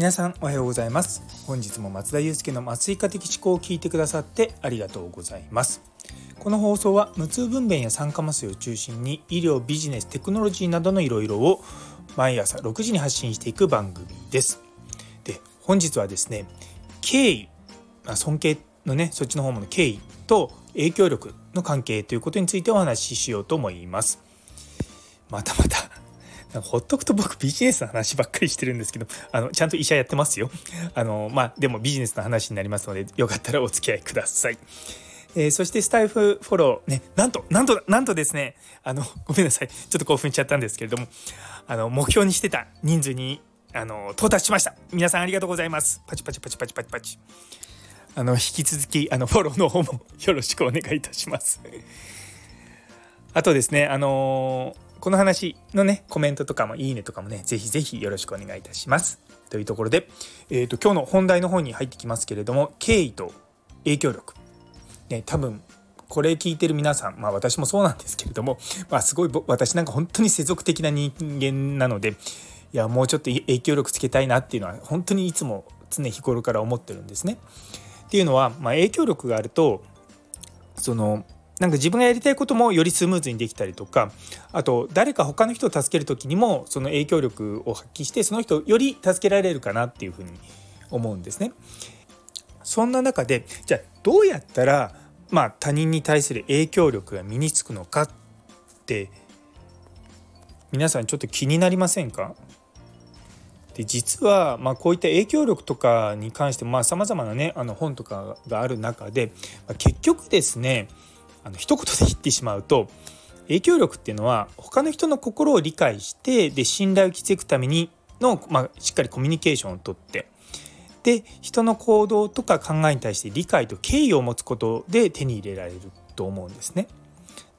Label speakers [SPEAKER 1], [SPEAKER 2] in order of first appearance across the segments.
[SPEAKER 1] 皆さんおはようございます。本日も松田祐介の松井化的思考を聞いてくださってありがとうございます。この放送は無痛分娩や酸化麻酔を中心に医療ビジネステクノロジーなどのいろいろを毎朝6時に発信していく番組です。で本日はですね敬意尊敬のねそっちの方もの敬意と影響力の関係ということについてお話ししようと思います。またまたほっとくと僕ビジネスの話ばっかりしてるんですけどあのちゃんと医者やってますよ。あのまあでもビジネスの話になりますのでよかったらお付き合いください。えー、そしてスタイフフォローねなんとなんとなんとですねあのごめんなさい。ちょっと興奮しちゃったんですけれどもあの目標にしてた人数にあの到達しました。皆さんありがとうございます。パチパチパチパチパチパチ。あの引き続きあのフォローの方もよろしくお願いいたします。あとですねあのーこの話のねコメントとかもいいねとかもねぜひぜひよろしくお願いいたしますというところで、えーと、今日の本題の方に入ってきますけれども敬意と影響力、ね、多分これ聞いてる皆さんまあ私もそうなんですけれども、まあ、すごい私なんか本当に世俗的な人間なのでいやもうちょっと影響力つけたいなっていうのは本当にいつも常日頃から思ってるんですね。っていうのは、まあ、影響力があるとそのなんか自分がやりたいこともよりスムーズにできたりとかあと誰か他の人を助ける時にもその影響力を発揮してその人をより助けられるかなっていうふうに思うんですね。そんな中でじゃあどうやったら、まあ、他人に対する影響力が身につくのかって皆さんちょっと気になりませんか？で実は、まあ、こういった影響力とかに関してさまざ、まなねあの本とかがある中で、まあ、結局ですねあの一言で言ってしまうと影響力っていうのは他の人の心を理解してで信頼を築くためにの、まあ、しっかりコミュニケーションをとってで人の行動とか考えに対して理解と敬意を持つことで手に入れられると思うんですね。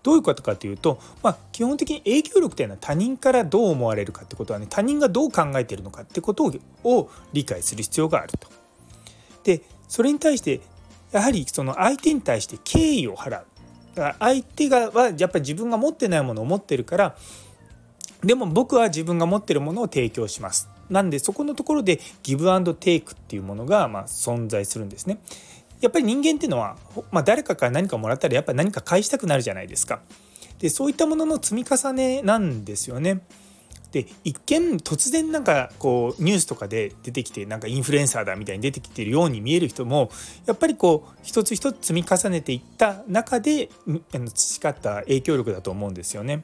[SPEAKER 1] どういうことかというと、まあ、基本的に影響力というのは他人からどう思われるかってことはね他人がどう考えているのかってことを理解する必要があると。でそれに対してやはりその相手に対して敬意を払うだから相手がはやっぱり自分が持ってないものを持ってるからでも僕は自分が持ってるものを提供します。なんでそこのところでギブアンドテイクっていうものがま存在するんですね。やっぱり人間っていうのは、まあ、誰かから何かもらったらやっぱり何か返したくなるじゃないですか。でそういったものの積み重ねなんですよね。で一見突然なんかこうニュースとかで出てきてなんかインフルエンサーだみたいに出てきてるように見える人もやっぱりこう一つ一つ積み重ねていった中で培った影響力だと思うんですよね。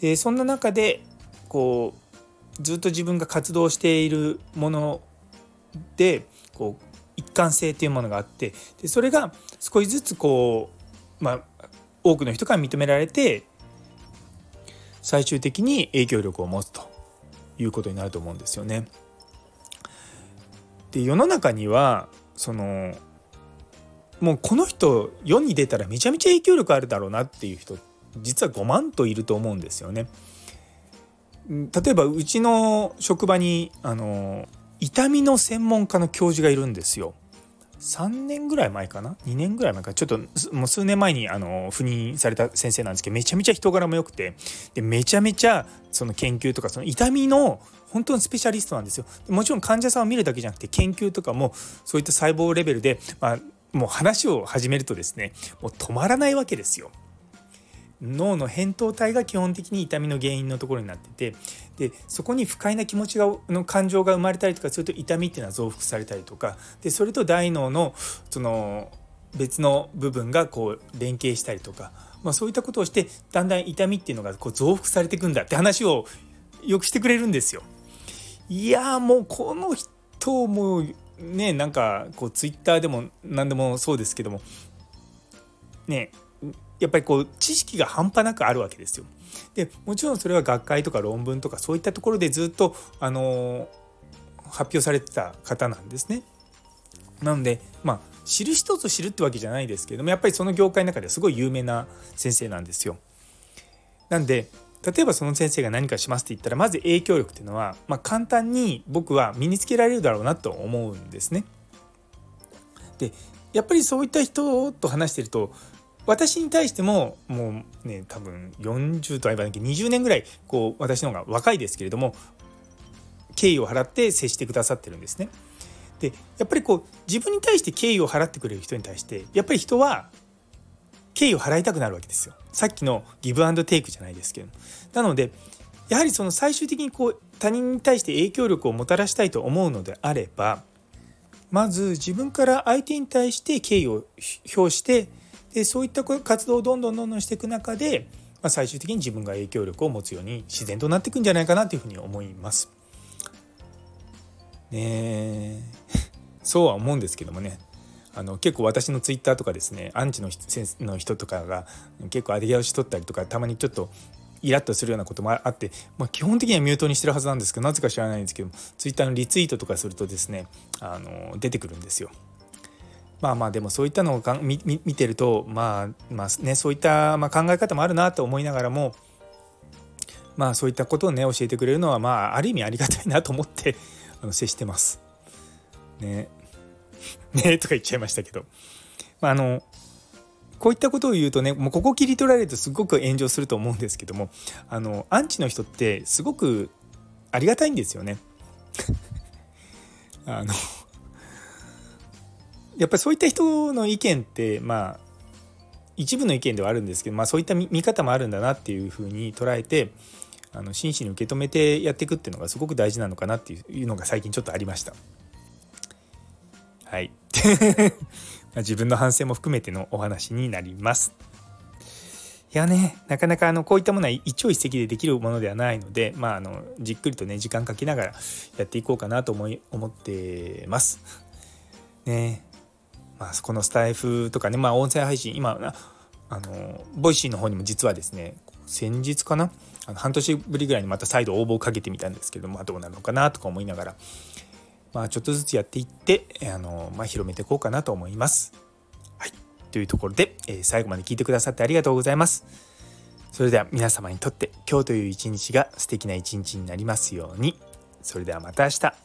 [SPEAKER 1] でそんな中でこうずっと自分が活動しているものでこう一貫性っていうものがあってでそれが少しずつこうまあ多くの人から認められて最終的に影響力を持つということになると思うんですよね。で世の中にはそのもうこの人世に出たらめちゃめちゃ影響力あるだろうなっていう人実は5万といると思うんですよね。例えばうちの職場にあの痛みの専門家の教授がいるんですよ。3年ぐらい前かな？2年ぐらい前か。ちょっともう数年前にあの赴任された先生なんですけどめちゃめちゃ人柄も良くてでめちゃめちゃその研究とかその痛みの本当のスペシャリストなんですよ。もちろん患者さんを見るだけじゃなくて研究とかもそういった細胞レベルで、まあ、もう話を始めるとですねもう止まらないわけですよ。脳の扁桃体が基本的に痛みの原因のところになっててでそこに不快な気持ちがの感情が生まれたりとかすると痛みっていうのは増幅されたりとかでそれと大脳のその別の部分がこう連携したりとか、まあ、そういったことをしてだんだん痛みっていうのがこう増幅されていくんだって話をよくしてくれるんですよ。いやもうこの人もねなんかこうツイッターでも何でもそうですけどもねやっぱりこう知識が半端なくあるわけですよ。でもちろんそれは学会とか論文とかそういったところでずっとあの発表されてた方なんですね。なのでまあ知る人ぞ知るってわけじゃないですけどもやっぱりその業界の中ではすごい有名な先生なんですよ。なんで例えばその先生が何かしますって言ったらまず影響力っていうのは、まあ、簡単に僕は身につけられるだろうなと思うんですね。でやっぱりそういった人と話してると私に対してももうね多分40とは言わなきゃ20年ぐらいこう私の方が若いですけれども敬意を払って接してくださってるんですね。でやっぱりこう自分に対して敬意を払ってくれる人に対してやっぱり人は敬意を払いたくなるわけですよ。さっきのギブアンドテイクじゃないですけどなのでやはりその最終的にこう他人に対して影響力をもたらしたいと思うのであればまず自分から相手に対して敬意を表してでそういった活動をどんどんどんどんしていく中で、まあ、最終的に自分が影響力を持つように自然となっていくんじゃないかなというふうに思います。ね そうは思うんですけどもねあの結構私のツイッターとかですねアンチのの人とかが結構ありがし取ったりとかたまにちょっとイラッとするようなこともあって、まあ、基本的にはミュートにしてるはずなんですけどなぜか知らないんですけどツイッターのリツイートとかするとですねあの出てくるんですよ。まあまあでもそういったのをか見見てるとまあまあねそういったまあ考え方もあるなと思いながらもまあそういったことをね教えてくれるのはまあある意味ありがたいなと思って あの接してます。ね。ねとか言っちゃいましたけど。まあ、あのこういったことを言うとねもうここ切り取られるとすごく炎上すると思うんですけどもあのアンチの人ってすごくありがたいんですよね。あのやっぱりそういった人の意見ってまあ一部の意見ではあるんですけど、まあ、そういった見方もあるんだなっていうふうに捉えてあの真摯に受け止めてやっていくっていうのがすごく大事なのかなっていうのが最近ちょっとありました。はい 自分の反省も含めてのお話になります。いやねなかなかあのこういったものは一朝一夕でできるものではないので、まあ、あのじっくりとね時間かけながらやっていこうかなと思い思ってます。ねまあ、このスタエフとかね、まあ、音声配信今あの Voicy の方にも実はですね先日かなあの半年ぶりぐらいにまた再度応募をかけてみたんですけども、まあ、どうなのかなとか思いながら、まあ、ちょっとずつやっていってあの、まあ、広めていこうかなと思います。はい、というところで、えー、最後まで聞いてくださってありがとうございます。それでは皆様にとって今日という一日が素敵な一日になりますように。それではまた明日。